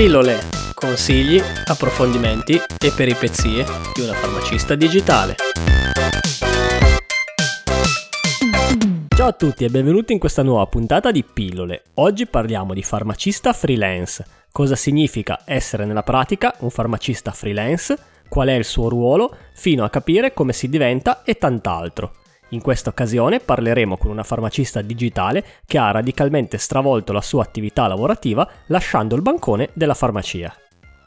Pillole, consigli, approfondimenti e peripezie di una farmacista digitale. Ciao a tutti e benvenuti in questa nuova puntata di Pillole. Oggi parliamo di farmacista freelance. Cosa significa essere nella pratica un farmacista freelance? Qual è il suo ruolo? Fino a capire come si diventa e tant'altro. In questa occasione parleremo con una farmacista digitale che ha radicalmente stravolto la sua attività lavorativa lasciando il bancone della farmacia.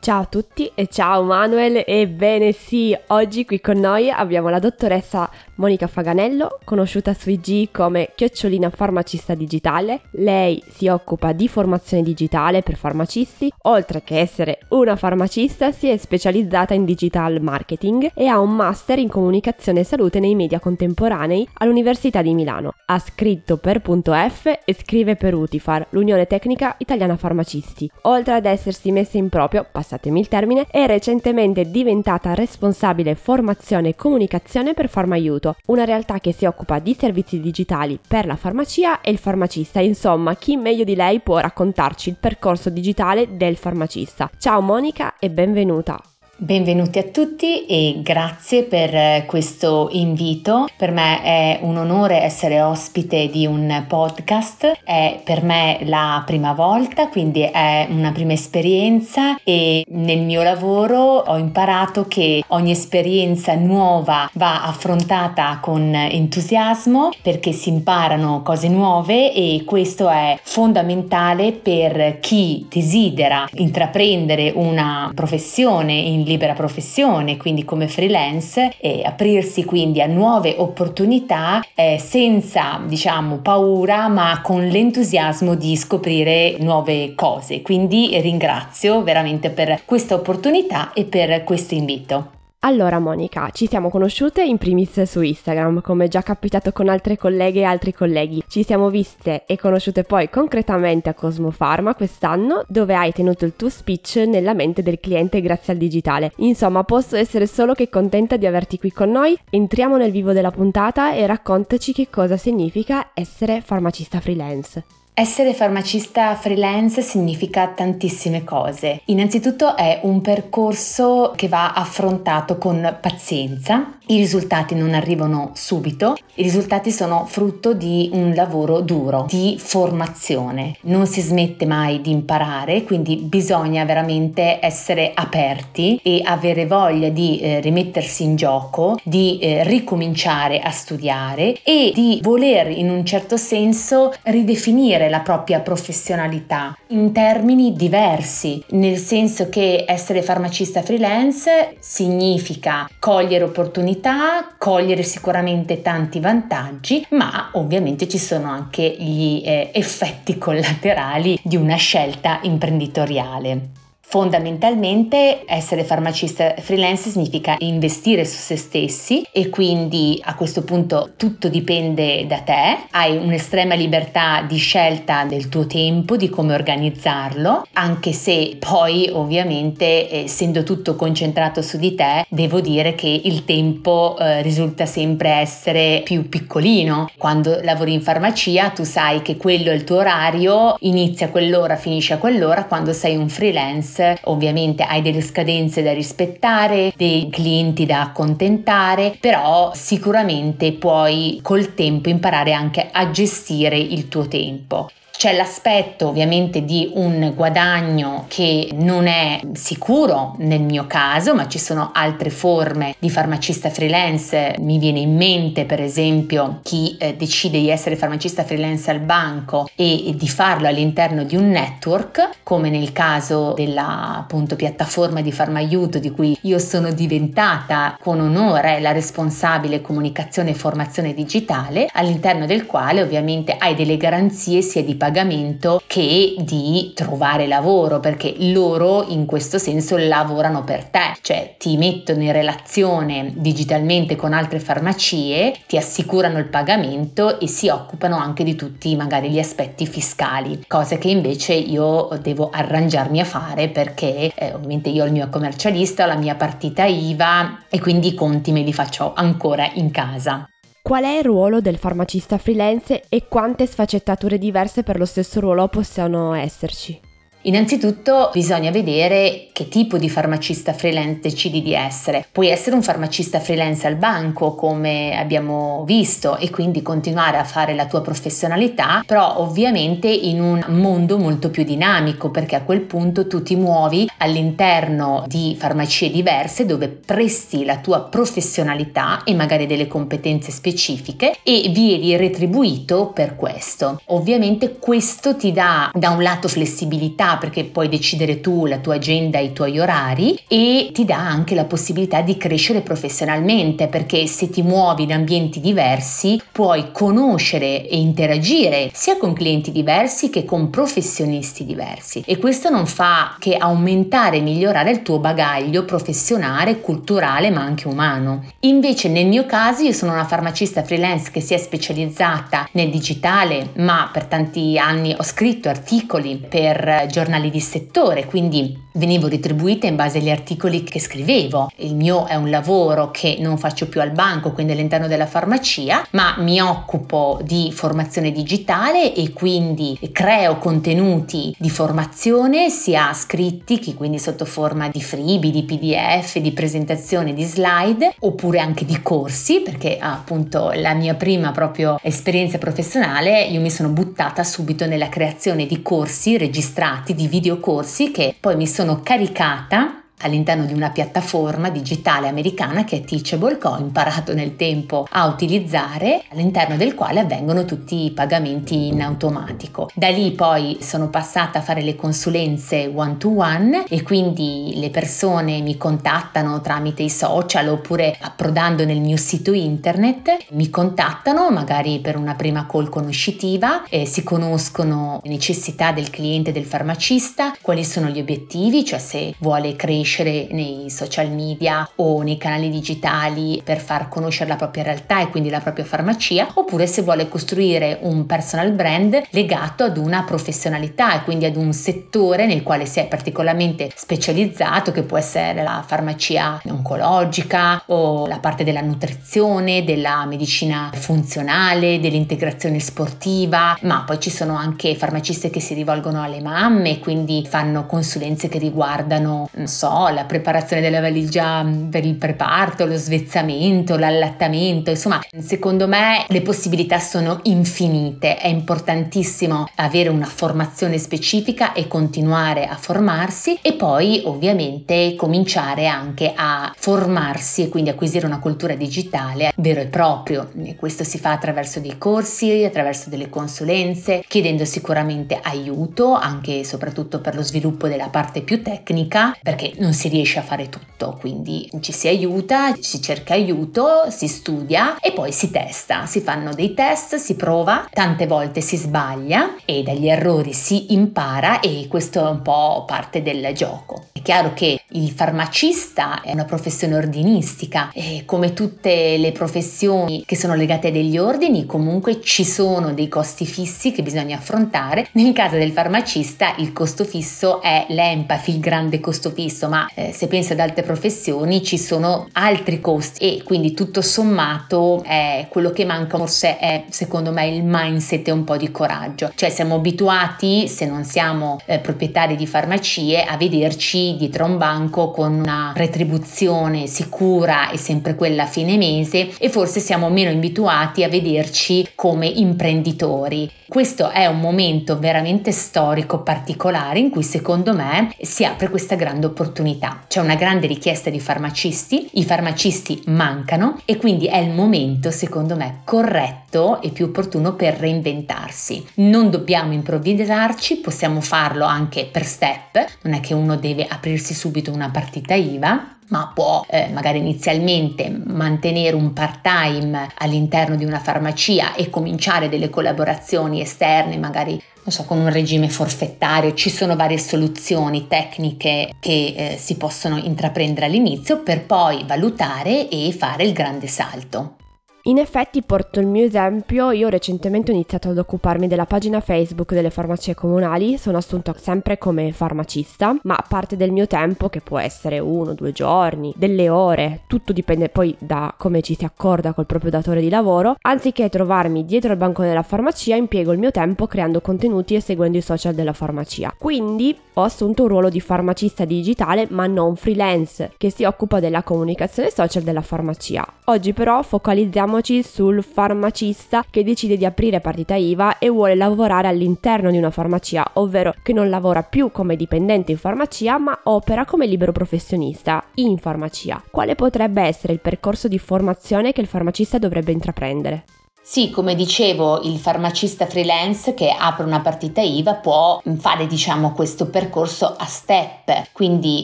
Ciao a tutti e ciao Manuel, ebbene sì, oggi qui con noi abbiamo la dottoressa Monica Faganello, conosciuta su IG come Chiocciolina Farmacista Digitale. Lei si occupa di formazione digitale per farmacisti, oltre che essere una farmacista si è specializzata in digital marketing e ha un master in comunicazione e salute nei media contemporanei all'Università di Milano. Ha scritto per .f e scrive per Utifar, l'Unione Tecnica Italiana Farmacisti. Oltre ad essersi messa in proprio, passatemi il termine, è recentemente diventata responsabile formazione e comunicazione per Farmaiuto, una realtà che si occupa di servizi digitali per la farmacia e il farmacista. Insomma, chi meglio di lei può raccontarci il percorso digitale del farmacista. Ciao Monica e benvenuta. Benvenuti a tutti e grazie per eh, questo invito. Per me è un onore essere ospite di un podcast, è per me la prima volta, quindi è una prima esperienza e nel mio lavoro ho imparato che ogni esperienza nuova va affrontata con entusiasmo perché si imparano cose nuove e questo è fondamentale per chi desidera intraprendere una professione in libera professione, quindi come freelance, e aprirsi quindi a nuove opportunità eh, senza, diciamo, paura, ma con l'entusiasmo di scoprire nuove cose. Quindi ringrazio veramente per questa opportunità e per questo invito. Allora Monica, ci siamo conosciute in primis su Instagram, come già capitato con altre colleghe e altri colleghi. Ci siamo viste e conosciute poi concretamente a Cosmo Pharma quest'anno, dove hai tenuto il tuo speech nella mente del cliente grazie al digitale. Insomma, posso essere solo che contenta di averti qui con noi. Entriamo nel vivo della puntata e raccontaci che cosa significa essere farmacista freelance. Essere farmacista freelance significa tantissime cose. Innanzitutto è un percorso che va affrontato con pazienza. I risultati non arrivano subito, i risultati sono frutto di un lavoro duro, di formazione. Non si smette mai di imparare, quindi bisogna veramente essere aperti e avere voglia di eh, rimettersi in gioco, di eh, ricominciare a studiare e di voler in un certo senso ridefinire vivere la propria professionalità in termini diversi, nel senso che essere farmacista freelance significa cogliere opportunità, cogliere sicuramente tanti vantaggi, ma ovviamente ci sono anche gli eh, effetti collaterali di una scelta imprenditoriale. Fondamentalmente essere farmacista freelance significa investire su se stessi e quindi a questo punto tutto dipende da te, hai un'estrema libertà di scelta del tuo tempo, di come organizzarlo, anche se poi ovviamente essendo tutto concentrato su di te, devo dire che il tempo eh, risulta sempre essere più piccolino. Quando lavori in farmacia tu sai che quello è il tuo orario, inizia quell'ora, finisce quell'ora, quando sei un freelance ovviamente hai delle scadenze da rispettare, dei clienti da accontentare, però sicuramente puoi col tempo imparare anche a gestire il tuo tempo. C'è l'aspetto ovviamente di un guadagno che non è sicuro nel mio caso, ma ci sono altre forme di farmacista freelance. Mi viene in mente per esempio chi eh, decide di essere farmacista freelance al banco e, e, di farlo all'interno di un network, come nel caso della appunto piattaforma di Farmaiuto di cui io sono diventata con onore la responsabile comunicazione e formazione digitale, all'interno del quale ovviamente hai delle garanzie sia di pagamento che di trovare lavoro perché loro in questo senso lavorano per te, cioè ti mettono in relazione digitalmente con altre farmacie, ti assicurano il pagamento e si occupano anche di tutti magari gli aspetti fiscali, cose che invece io devo arrangiarmi a fare perché eh, ovviamente io ho il mio commercialista, ho la mia partita IVA e quindi i conti me li faccio ancora in casa. Qual è il ruolo del farmacista freelance e quante sfaccettature diverse per lo stesso ruolo possano esserci? Innanzitutto bisogna vedere che tipo di farmacista freelance decidi di essere. Puoi essere un farmacista freelance al banco come abbiamo visto e quindi continuare a fare la tua professionalità, però ovviamente in un mondo molto più dinamico perché a quel punto tu ti muovi all'interno di farmacie diverse dove presti la tua professionalità e magari delle competenze specifiche e vieni retribuito per questo. Ovviamente questo ti dà da un lato flessibilità perché puoi decidere tu la tua agenda, i tuoi orari e ti dà anche la possibilità di crescere professionalmente perché se ti muovi in ambienti diversi puoi conoscere e interagire sia con clienti diversi che con professionisti diversi e questo non fa che aumentare e migliorare il tuo bagaglio professionale, culturale ma anche umano. Invece nel mio caso io sono una farmacista freelance che si è specializzata nel digitale ma per tanti anni ho scritto articoli per giornali di settore quindi venivo retribuita in base agli articoli che scrivevo. Il mio è un lavoro che non faccio più al banco, quindi all'interno della farmacia, ma mi occupo di formazione digitale e quindi creo contenuti di formazione sia scritti che quindi sotto forma di freebie, di PDF, di presentazione, di slide oppure anche di corsi perché appunto la mia prima proprio esperienza professionale io mi sono buttata subito nella creazione di corsi registrati, di videocorsi che poi mi sono caricata all'interno di una piattaforma digitale americana che è Teachable, che ho imparato nel tempo a utilizzare, all'interno del quale avvengono tutti i pagamenti in automatico. Da lì poi sono passata a fare le consulenze one to one e quindi le persone mi contattano tramite i social oppure approdando nel mio sito internet, mi contattano magari per una prima call conoscitiva e si conoscono le necessità del cliente del farmacista, quali sono gli obiettivi, cioè se vuole crescere crescere nei social media o nei canali digitali per far conoscere la propria realtà e quindi la propria farmacia, oppure se vuole costruire un personal brand legato ad una professionalità e quindi ad un settore nel quale si è particolarmente specializzato, che può essere la farmacia oncologica o la parte della nutrizione, della medicina funzionale, dell'integrazione sportiva, ma poi ci sono anche farmaciste che si rivolgono alle mamme, quindi fanno consulenze che riguardano, non so, la preparazione della valigia mm, per il preparto, lo svezzamento, l'allattamento, insomma, secondo me le possibilità sono infinite, è importantissimo avere una formazione specifica e continuare a formarsi e poi ovviamente cominciare anche a formarsi e quindi acquisire una cultura digitale vero e proprio. Questo si fa attraverso dei corsi, attraverso delle consulenze, chiedendo sicuramente aiuto anche e soprattutto per lo sviluppo della parte più tecnica, perché non si riesce a fare tutto, quindi ci si aiuta, si cerca aiuto, si studia e poi si testa, si fanno dei test, si prova, tante volte si sbaglia e dagli errori si impara e questo è un po' parte del gioco. È chiaro che il farmacista è una professione ordinistica e come tutte le professioni che sono legate a degli ordini comunque ci sono dei costi fissi che bisogna affrontare. Nel caso del farmacista il costo fisso è l'empafi, il grande costo fisso, ma eh, se pensi ad altre professioni ci sono altri costi e quindi tutto sommato è quello che manca forse è secondo me il mindset e un po' di coraggio. Cioè siamo abituati, se non siamo eh, proprietari di farmacie, a vederci dietro un banco banco con una retribuzione sicura e sempre quella a fine mese e forse siamo meno abituati a vederci come imprenditori. Questo è un momento veramente storico particolare in cui secondo me si apre questa grande opportunità. C'è una grande richiesta di farmacisti, i farmacisti mancano e quindi è il momento secondo me corretto e più opportuno per reinventarsi. Non dobbiamo improvvisarci, possiamo farlo anche per step, non è che uno deve aprirsi subito una partita IVA, ma può eh, magari inizialmente mantenere un part-time all'interno di una farmacia e cominciare delle collaborazioni esterne, magari non so, con un regime forfettario, ci sono varie soluzioni tecniche che eh, si possono intraprendere all'inizio per poi valutare e fare il grande salto. In effetti porto il mio esempio, io recentemente ho iniziato ad occuparmi della pagina Facebook delle farmacie comunali, sono assunta sempre come farmacista, ma parte del mio tempo, che può essere uno, due giorni, delle ore, tutto dipende poi da come ci si accorda col proprio datore di lavoro, anziché trovarmi dietro il banco della farmacia impiego il mio tempo creando contenuti e seguendo i social della farmacia. Quindi ho assunto un ruolo di farmacista digitale ma non freelance, che si occupa della comunicazione social della farmacia. Oggi però focalizziamo Focalizziamoci sul farmacista che decide di aprire partita IVA e vuole lavorare all'interno di una farmacia, ovvero che non lavora più come dipendente in farmacia ma opera come libero professionista in farmacia. Quale potrebbe essere il percorso di formazione che il farmacista dovrebbe intraprendere? Sì, come dicevo, il farmacista freelance che apre una partita IVA può fare, diciamo, questo percorso a step, quindi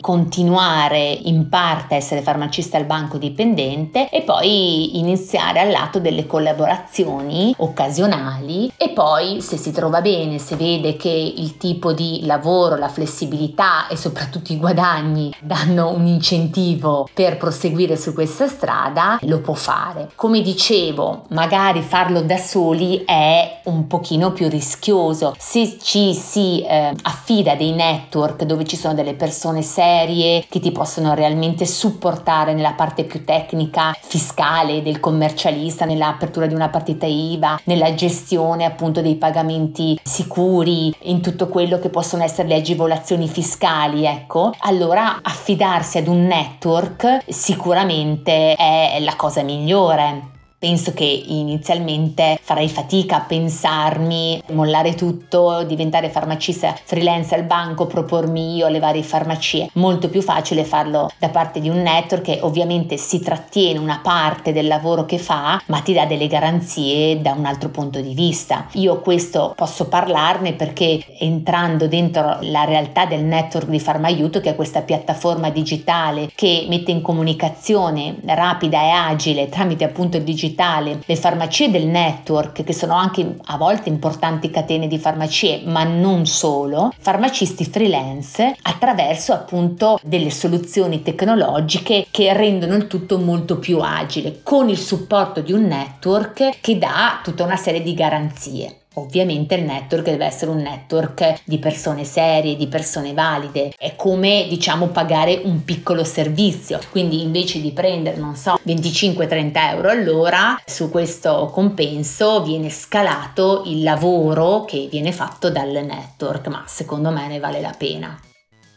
continuare in parte a essere farmacista al banco dipendente e poi iniziare al lato delle collaborazioni occasionali e poi se si trova bene, se vede che il tipo di lavoro, la flessibilità e soprattutto i guadagni danno un incentivo per proseguire su questa strada, lo può fare. Come dicevo, magari farlo da soli è un pochino più rischioso. Se ci si eh, affida dei network dove ci sono delle persone serie che ti possono realmente supportare nella parte più tecnica, fiscale del commercialista, nell'apertura di una partita IVA, nella gestione appunto dei pagamenti sicuri, in tutto quello che possono essere le agevolazioni fiscali, ecco, allora affidarsi ad un network sicuramente è la cosa migliore. Penso che inizialmente farei fatica a pensarmi, mollare tutto, diventare farmacista freelance al banco, propormi io alle varie farmacie. Molto più facile farlo da parte di un network che ovviamente si trattiene una parte del lavoro che fa, ma ti dà delle garanzie da un altro punto di vista. Io questo posso parlarne perché entrando dentro la realtà del network di Farmaiuto, che è questa piattaforma digitale che mette in comunicazione rapida e agile tramite appunto il digitale digitale, le farmacie del network, che sono anche a volte importanti catene di farmacie, ma non solo, farmacisti freelance attraverso appunto delle soluzioni tecnologiche che rendono il tutto molto più agile, con il supporto di un network che dà tutta una serie di garanzie. Ovviamente il network deve essere un network di persone serie, di persone valide. È come diciamo pagare un piccolo servizio. Quindi invece di prendere, non so, 25-30 euro all'ora, su questo compenso viene scalato il lavoro che viene fatto dal network, ma secondo me ne vale la pena.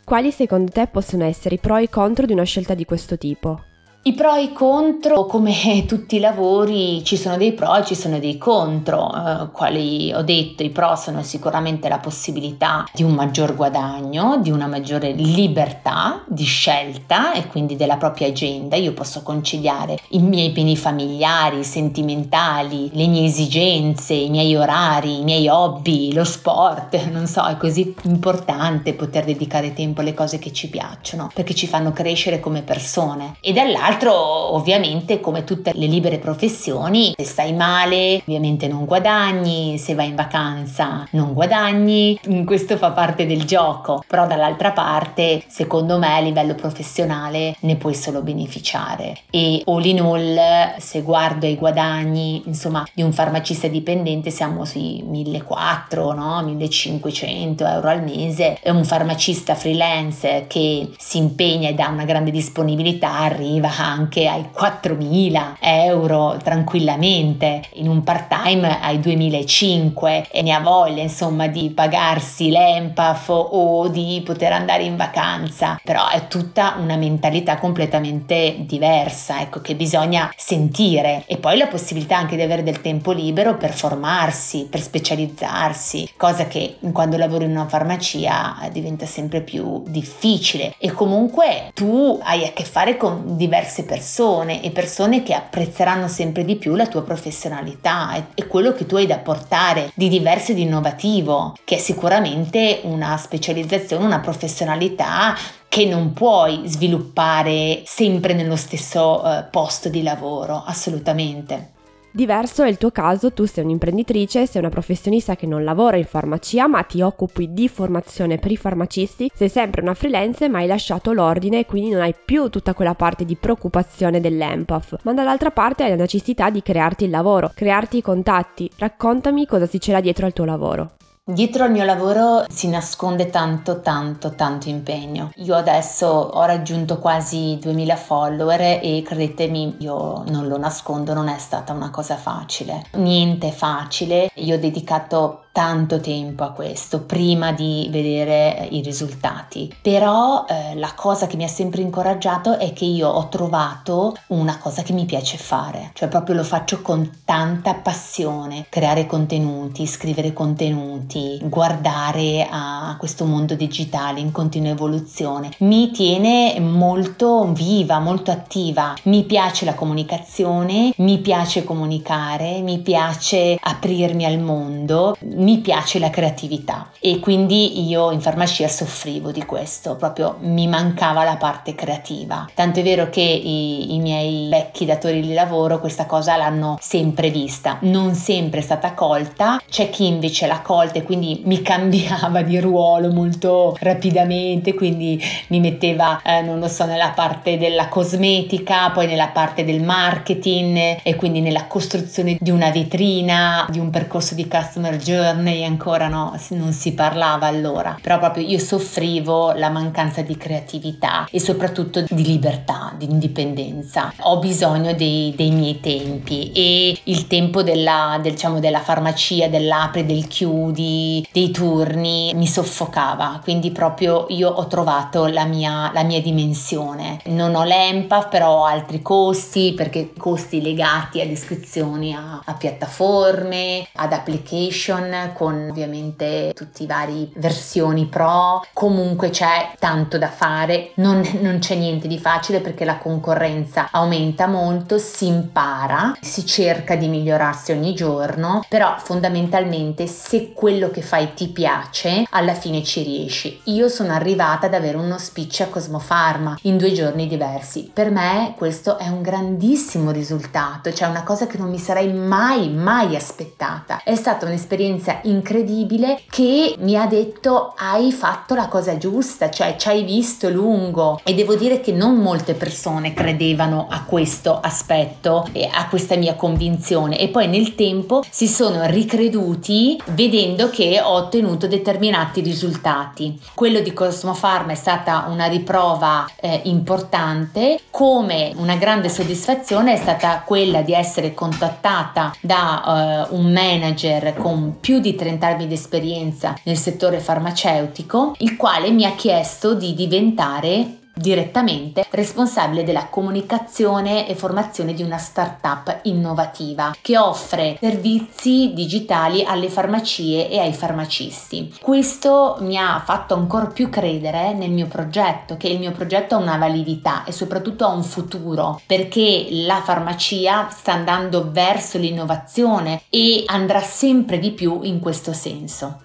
Quali secondo te possono essere i pro e i contro di una scelta di questo tipo? I pro e i contro, come tutti i lavori, ci sono dei pro e ci sono dei contro. Eh, quali ho detto, i pro sono sicuramente la possibilità di un maggior guadagno, di una maggiore libertà di scelta e quindi della propria agenda. Io posso conciliare i miei piani familiari, sentimentali, le mie esigenze, i miei orari, i miei hobby, lo sport. Non so, è così importante poter dedicare tempo alle cose che ci piacciono perché ci fanno crescere come persone. E dall'altro Dall'altro, ovviamente, come tutte le libere professioni, se stai male, ovviamente non guadagni, se vai in vacanza non guadagni, questo fa parte del gioco, però dall'altra parte, secondo me, a livello professionale ne puoi solo beneficiare. E all in all, se guardo i guadagni, insomma, di un farmacista dipendente, siamo sui 1400, no? 1500 euro al mese, e un farmacista freelance che si impegna e dà una grande disponibilità arriva anche ai 4.000 euro tranquillamente, in un part time ai 2.500 e ne ha voglia insomma di pagarsi l'EMPAF o di poter andare in vacanza, però è tutta una mentalità completamente diversa, ecco che bisogna sentire. E poi la possibilità anche di avere del tempo libero per formarsi, per specializzarsi, cosa che quando lavori in una farmacia diventa sempre più difficile. E comunque tu hai a che fare con diverse diverse persone e persone che apprezzeranno sempre di più la tua professionalità e, e quello che tu hai da portare di diverso ed innovativo, che è sicuramente una specializzazione, una professionalità che non puoi sviluppare sempre nello stesso uh, posto di lavoro, assolutamente. Diverso è il tuo caso, tu sei un'imprenditrice, sei una professionista che non lavora in farmacia ma ti occupi di formazione per i farmacisti, sei sempre una freelance ma hai lasciato l'ordine e quindi non hai più tutta quella parte di preoccupazione dell'EMPAF, ma dall'altra parte hai la necessità di crearti il lavoro, crearti i contatti. Raccontami cosa si c'era dietro al tuo lavoro. Dietro al mio lavoro si nasconde tanto, tanto, tanto impegno. Io adesso ho raggiunto quasi 2000 follower e credetemi, io non lo nascondo, non è stata una cosa facile. Niente facile. Io ho dedicato tanto tempo a questo prima di vedere i risultati. Però eh, la cosa che mi ha sempre incoraggiato è che io ho trovato una cosa che mi piace fare, cioè proprio lo faccio con tanta passione, creare contenuti, scrivere contenuti, guardare a questo mondo digitale in continua evoluzione. Mi tiene molto viva, molto attiva. Mi piace la comunicazione, mi piace comunicare, mi piace aprirmi al mondo mi piace la creatività e quindi io in farmacia soffrivo di questo, proprio mi mancava la parte creativa. Tanto è vero che i, i miei vecchi datori di lavoro questa cosa l'hanno sempre vista, non sempre è stata colta, c'è chi invece l'ha colta e quindi mi cambiava di ruolo molto rapidamente, quindi mi metteva, eh, non lo so, nella parte della cosmetica, poi nella parte del marketing e quindi nella costruzione di una vetrina, di un percorso di customer journey journey ancora no, non si parlava allora, però proprio io soffrivo la mancanza di creatività e soprattutto di libertà, di indipendenza. Ho bisogno dei, dei miei tempi e il tempo della, del, diciamo, della farmacia, dell'apri, del chiudi, dei turni mi soffocava, quindi proprio io ho trovato la mia, la mia dimensione. Non ho l'EMPA, però ho altri costi perché costi legati ad iscrizioni a, a piattaforme, ad application con ovviamente tutti i vari versioni pro. Comunque c'è tanto da fare, non, non c'è niente di facile perché la concorrenza aumenta molto, si impara, si cerca di migliorarsi ogni giorno, però fondamentalmente se quello che fai ti piace, alla fine ci riesci. Io sono arrivata ad avere uno speech a Cosmofarma in due giorni diversi. Per me questo è un grandissimo risultato, cioè una cosa che non mi sarei mai, mai aspettata. È stata un'esperienza un'esperienza incredibile che mi ha detto hai fatto la cosa giusta, cioè ci hai visto lungo e devo dire che non molte persone credevano a questo aspetto e a questa mia convinzione e poi nel tempo si sono ricreduti vedendo che ho ottenuto determinati risultati. Quello di Cosmo Pharma è stata una riprova eh, importante, come una grande soddisfazione è stata quella di essere contattata da eh, un manager con più di 30 anni di esperienza nel settore farmaceutico, il quale mi ha chiesto di diventare direttamente responsabile della comunicazione e formazione di una startup innovativa che offre servizi digitali alle farmacie e ai farmacisti. Questo mi ha fatto ancora più credere nel mio progetto, che il mio progetto ha una validità e soprattutto ha un futuro, perché la farmacia sta andando verso l'innovazione e andrà sempre di più in questo senso.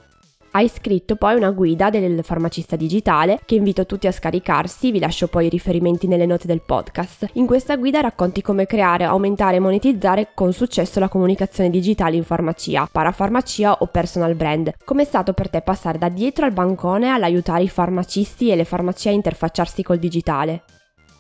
Hai scritto poi una guida del farmacista digitale che invito tutti a scaricarsi, vi lascio poi i riferimenti nelle note del podcast. In questa guida racconti come creare, aumentare e monetizzare con successo la comunicazione digitale in farmacia, parafarmacia o personal brand. Com'è stato per te passare da dietro al bancone all'aiutare i farmacisti e le farmacie a interfacciarsi col digitale?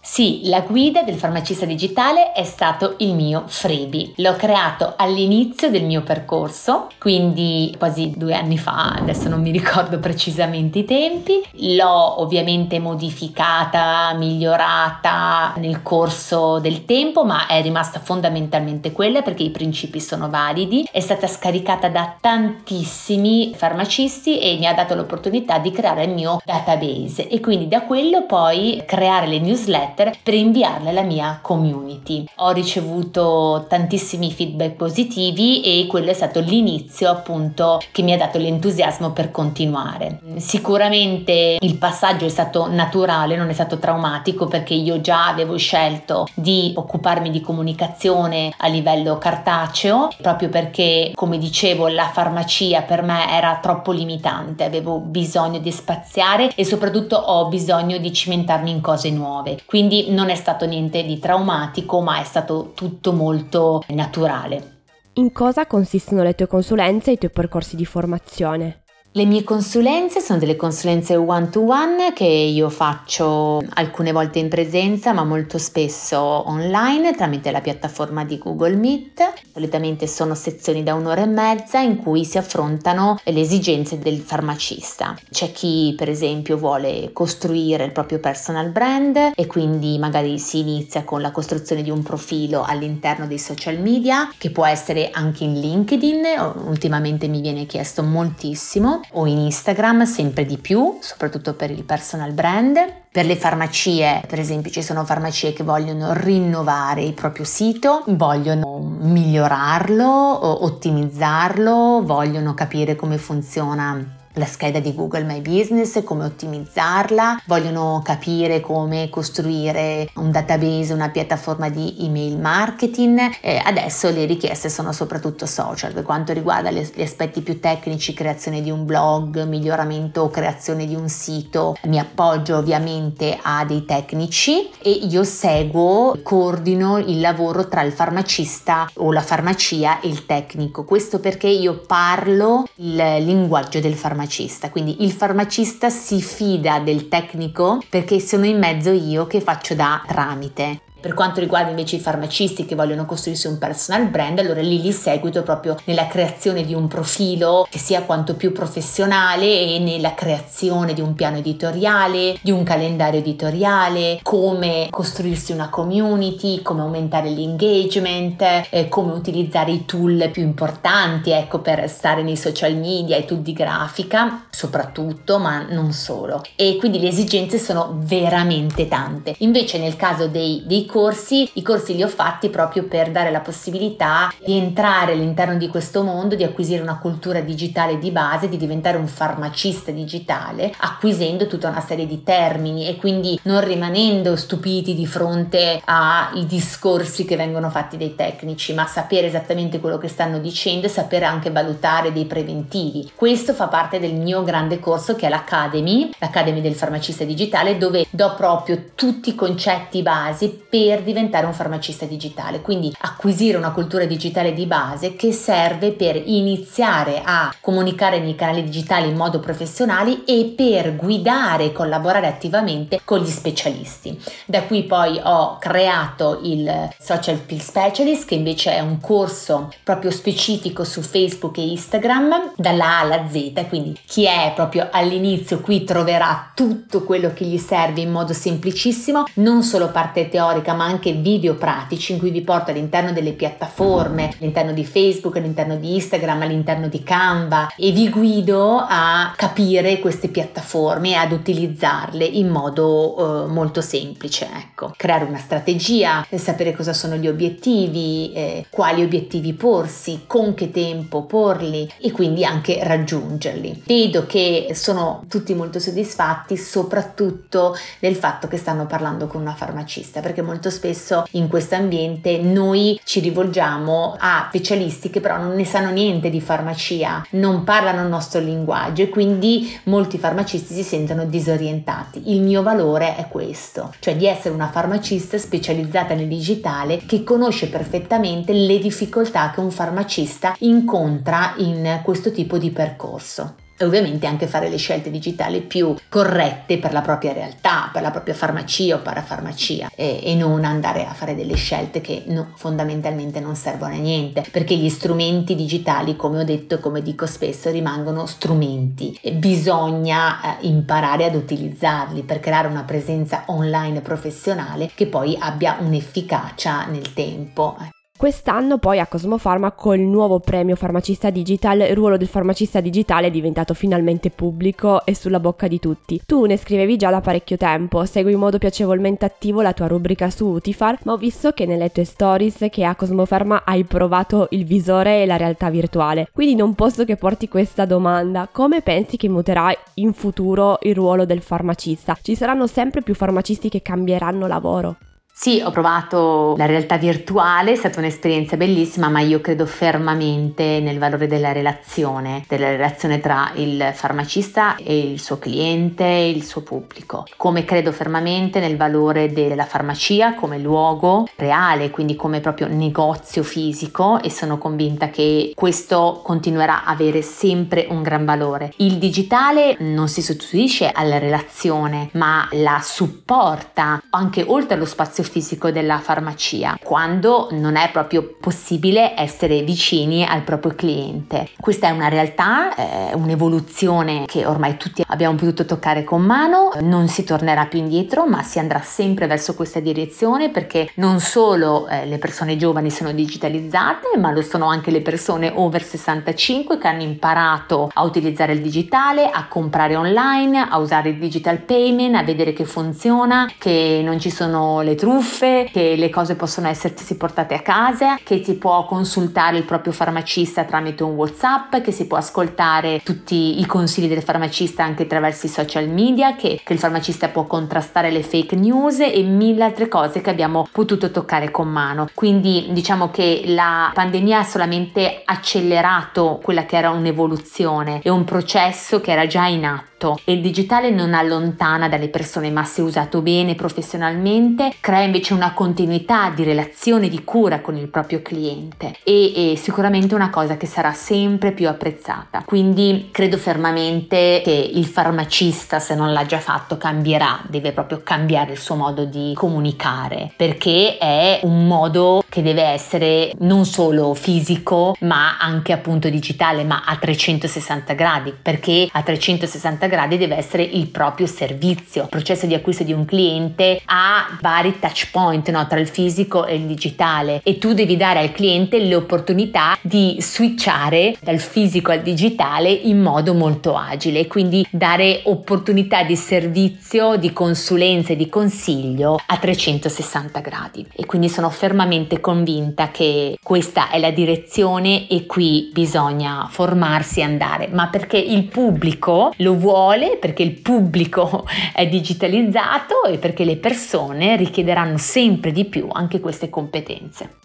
Sì, la guida del farmacista digitale è stato il mio freebie. L'ho creato all'inizio del mio percorso, quindi quasi due anni fa, adesso non mi ricordo precisamente i tempi. L'ho ovviamente modificata, migliorata nel corso del tempo, ma è rimasta fondamentalmente quella perché i principi sono validi. È stata scaricata da tantissimi farmacisti e mi ha dato l'opportunità di creare il mio database e quindi da quello poi creare le newsletter newsletter per inviarle alla mia community. Ho ricevuto tantissimi feedback positivi e quello è stato l'inizio appunto che mi ha dato l'entusiasmo per continuare. Sicuramente il passaggio è stato naturale, non è stato traumatico perché io già avevo scelto di occuparmi di comunicazione a livello cartaceo proprio perché come dicevo la farmacia per me era troppo limitante, avevo bisogno di spaziare e soprattutto ho bisogno di cimentarmi in cose nuove. Quindi non è stato niente di traumatico, ma è stato tutto molto naturale. In cosa consistono le tue consulenze e i tuoi percorsi di formazione? Le mie consulenze sono delle consulenze one to one che io faccio alcune volte in presenza ma molto spesso online tramite la piattaforma di Google Meet. Solitamente sono sezioni da un'ora e mezza in cui si affrontano le esigenze del farmacista. C'è chi per esempio vuole costruire il proprio personal brand e quindi magari si inizia con la costruzione di un profilo all'interno dei social media che può essere anche in LinkedIn, ultimamente mi viene chiesto moltissimo o in Instagram sempre di più, soprattutto per il personal brand. Per le farmacie, per esempio, ci sono farmacie che vogliono rinnovare il proprio sito, vogliono migliorarlo, ottimizzarlo, vogliono capire come funziona la scheda di Google My Business, come ottimizzarla, vogliono capire come costruire un database, una piattaforma di email marketing. Eh, adesso le richieste sono soprattutto social. Per quanto riguarda gli aspetti più tecnici, creazione di un blog, miglioramento o creazione di un sito, mi appoggio ovviamente a dei tecnici e io seguo, coordino il lavoro tra il farmacista o la farmacia e il tecnico. Questo perché io parlo il linguaggio del farmacista farmacista, quindi il farmacista si fida del tecnico perché sono in mezzo io che faccio da tramite. Per quanto riguarda invece i farmacisti che vogliono costruirsi un personal brand, allora lì li seguito proprio nella creazione di un profilo che sia quanto più professionale e nella creazione di un piano editoriale, di un calendario editoriale, come costruirsi una community, come aumentare l'engagement, eh, come utilizzare i tool più importanti, ecco, per stare nei social media, i tool di grafica, soprattutto, ma non solo. E quindi le esigenze sono veramente tante. Invece nel caso dei, dei corsi, i corsi li ho fatti proprio per dare la possibilità di entrare all'interno di questo mondo, di acquisire una cultura digitale di base, di diventare un farmacista digitale, acquisendo tutta una serie di termini e quindi non rimanendo stupiti di fronte ai discorsi che vengono fatti dai tecnici, ma sapere esattamente quello che stanno dicendo e sapere anche valutare dei preventivi. Questo fa parte del mio grande corso che è l'Academy, l'Academy del farmacista digitale, dove do proprio tutti i concetti basi per diventare un farmacista digitale, quindi acquisire una cultura digitale di base che serve per iniziare a comunicare nei canali digitali in modo professionale e per guidare e collaborare attivamente con gli specialisti. Da qui poi ho creato il Social Pill Specialist che invece è un corso proprio specifico su Facebook e Instagram dalla A alla Z, quindi chi è proprio all'inizio qui troverà tutto quello che gli serve in modo semplicissimo, non solo parte teorica teorica ma anche video pratici in cui vi porto all'interno delle piattaforme, all'interno di Facebook, all'interno di Instagram, all'interno di Canva e vi guido a capire queste piattaforme e ad utilizzarle in modo eh, molto semplice. Ecco, creare una strategia, sapere cosa sono gli obiettivi, eh, quali obiettivi porsi, con che tempo porli e quindi anche raggiungerli. Vedo che sono tutti molto soddisfatti soprattutto del fatto che stanno parlando con una farmacista perché molto molto spesso in questo ambiente noi ci rivolgiamo a specialisti che però non ne sanno niente di farmacia, non parlano il nostro linguaggio e quindi molti farmacisti si sentono disorientati. Il mio valore è questo, cioè di essere una farmacista specializzata nel digitale che conosce perfettamente le difficoltà che un farmacista incontra in questo tipo di percorso e ovviamente anche fare le scelte digitali più corrette per la propria realtà, per la propria farmacia o parafarmacia e, e non andare a fare delle scelte che no, fondamentalmente non servono a niente, perché gli strumenti digitali, come ho detto e come dico spesso, rimangono strumenti e bisogna eh, imparare ad utilizzarli per creare una presenza online professionale che poi abbia un'efficacia nel tempo. Quest'anno poi a Cosmofarma col nuovo premio farmacista digital il ruolo del farmacista digitale è diventato finalmente pubblico e sulla bocca di tutti. Tu ne scrivevi già da parecchio tempo, segui in modo piacevolmente attivo la tua rubrica su Utifar, ma ho visto che nelle tue stories che a Cosmofarma hai provato il visore e la realtà virtuale. Quindi non posso che porti questa domanda. Come pensi che muterà in futuro il ruolo del farmacista? Ci saranno sempre più farmacisti che cambieranno lavoro? Sì, ho provato la realtà virtuale, è stata un'esperienza bellissima, ma io credo fermamente nel valore della relazione, della relazione tra il farmacista e il suo cliente, il suo pubblico. Come credo fermamente nel valore della farmacia come luogo reale, quindi come proprio negozio fisico e sono convinta che questo continuerà a avere sempre un gran valore. Il digitale non si sostituisce alla relazione, ma la supporta anche oltre allo spazio fisico della farmacia, quando non è proprio possibile essere vicini al proprio cliente. Questa è una realtà, è un'evoluzione che ormai tutti abbiamo potuto toccare con mano, non si tornerà più indietro, ma si andrà sempre verso questa direzione perché non solo eh, le persone giovani sono digitalizzate, ma lo sono anche le persone over 65 che hanno imparato a utilizzare il digitale, a comprare online, a usare il digital payment, a vedere che funziona, che non ci sono le truffe, che le cose possono essersi portate a casa, che si può consultare il proprio farmacista tramite un WhatsApp, che si può ascoltare tutti i consigli del farmacista anche attraverso i social media, che, che il farmacista può contrastare le fake news e mille altre cose che abbiamo potuto toccare con mano. Quindi diciamo che la pandemia ha solamente accelerato quella che era un'evoluzione e un processo che era già in atto tutto. E il digitale non allontana dalle persone ma se usato bene professionalmente crea invece una continuità di relazione di cura con il proprio cliente. E, e sicuramente una cosa che sarà sempre più apprezzata. Quindi credo fermamente che il farmacista se non l'ha già fatto cambierà deve proprio cambiare il suo modo di comunicare perché è un modo che deve essere non solo fisico ma anche appunto digitale ma a 360 gradi perché a 360 gradi deve essere il proprio servizio. Il processo di acquisto di un cliente ha vari touch point no? tra il fisico e il digitale e tu devi dare al cliente l'opportunità di switchare dal fisico al digitale in modo molto agile, quindi dare opportunità di servizio, di consulenza e di consiglio a 360 gradi. E quindi sono fermamente convinta che questa è la direzione e qui bisogna formarsi e andare, ma perché il pubblico lo vuole vuole, perché il pubblico è digitalizzato e perché le persone richiederanno sempre di più anche queste competenze.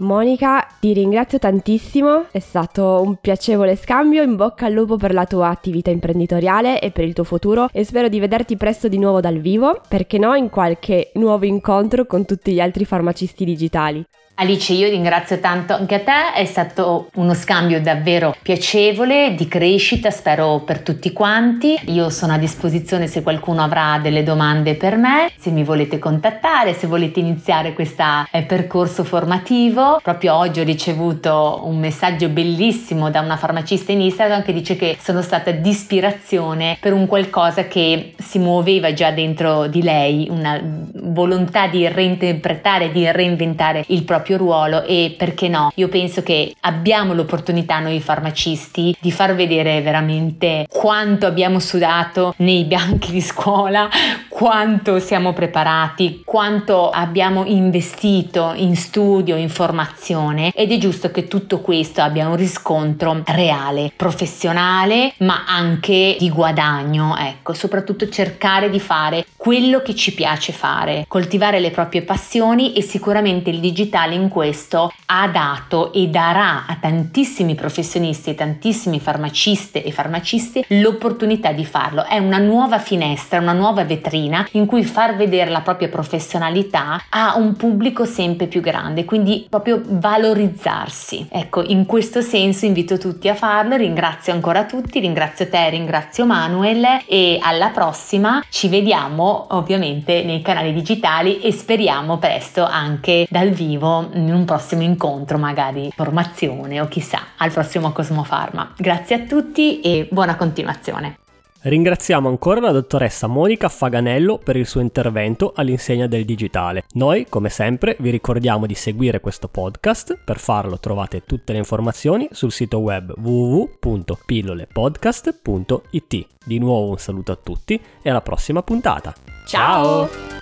Monica, ti ringrazio tantissimo, è stato un piacevole scambio, in bocca al lupo per la tua attività imprenditoriale e per il tuo futuro e spero di vederti presto di nuovo dal vivo, perché no in qualche nuovo incontro con tutti gli altri farmacisti digitali. Alice, io ringrazio tanto anche a te, è stato uno scambio davvero piacevole, di crescita, spero per tutti quanti. Io sono a disposizione se qualcuno avrà delle domande per me, se mi volete contattare, se volete iniziare questo eh, percorso formativo. Proprio oggi ho ricevuto un messaggio bellissimo da una farmacista in Instagram che dice che sono stata di ispirazione per un qualcosa che si muoveva già dentro di lei, una volontà di reinterpretare, di reinventare il proprio proprio ruolo e perché no, io penso che abbiamo l'opportunità noi farmacisti di far vedere veramente quanto abbiamo sudato nei bianchi di scuola, quanto siamo preparati, quanto abbiamo investito in studio, in formazione ed è giusto che tutto questo abbia un riscontro reale, professionale, ma anche di guadagno, ecco, soprattutto cercare di fare quello che ci piace fare, coltivare le proprie passioni e sicuramente il digitale in questo ha dato e darà a tantissimi professionisti, tantissimi farmacisti e farmacisti l'opportunità di farlo. È una nuova finestra, una nuova vetrina in cui far vedere la propria professionalità a un pubblico sempre più grande, quindi proprio valorizzarsi. Ecco, in questo senso invito tutti a farlo, ringrazio ancora tutti, ringrazio te, ringrazio Manuel e alla prossima ci vediamo ovviamente nei canali digitali e speriamo presto anche dal vivo in un prossimo incontro, magari formazione o chissà, al prossimo Cosmofarma. Grazie a tutti e buona continuazione. Ringraziamo ancora la dottoressa Monica Faganello per il suo intervento all'insegna del digitale. Noi, come sempre, vi ricordiamo di seguire questo podcast. Per farlo trovate tutte le informazioni sul sito web www.pillolepodcast.it. Di nuovo un saluto a tutti e alla prossima puntata. Ciao! Ciao.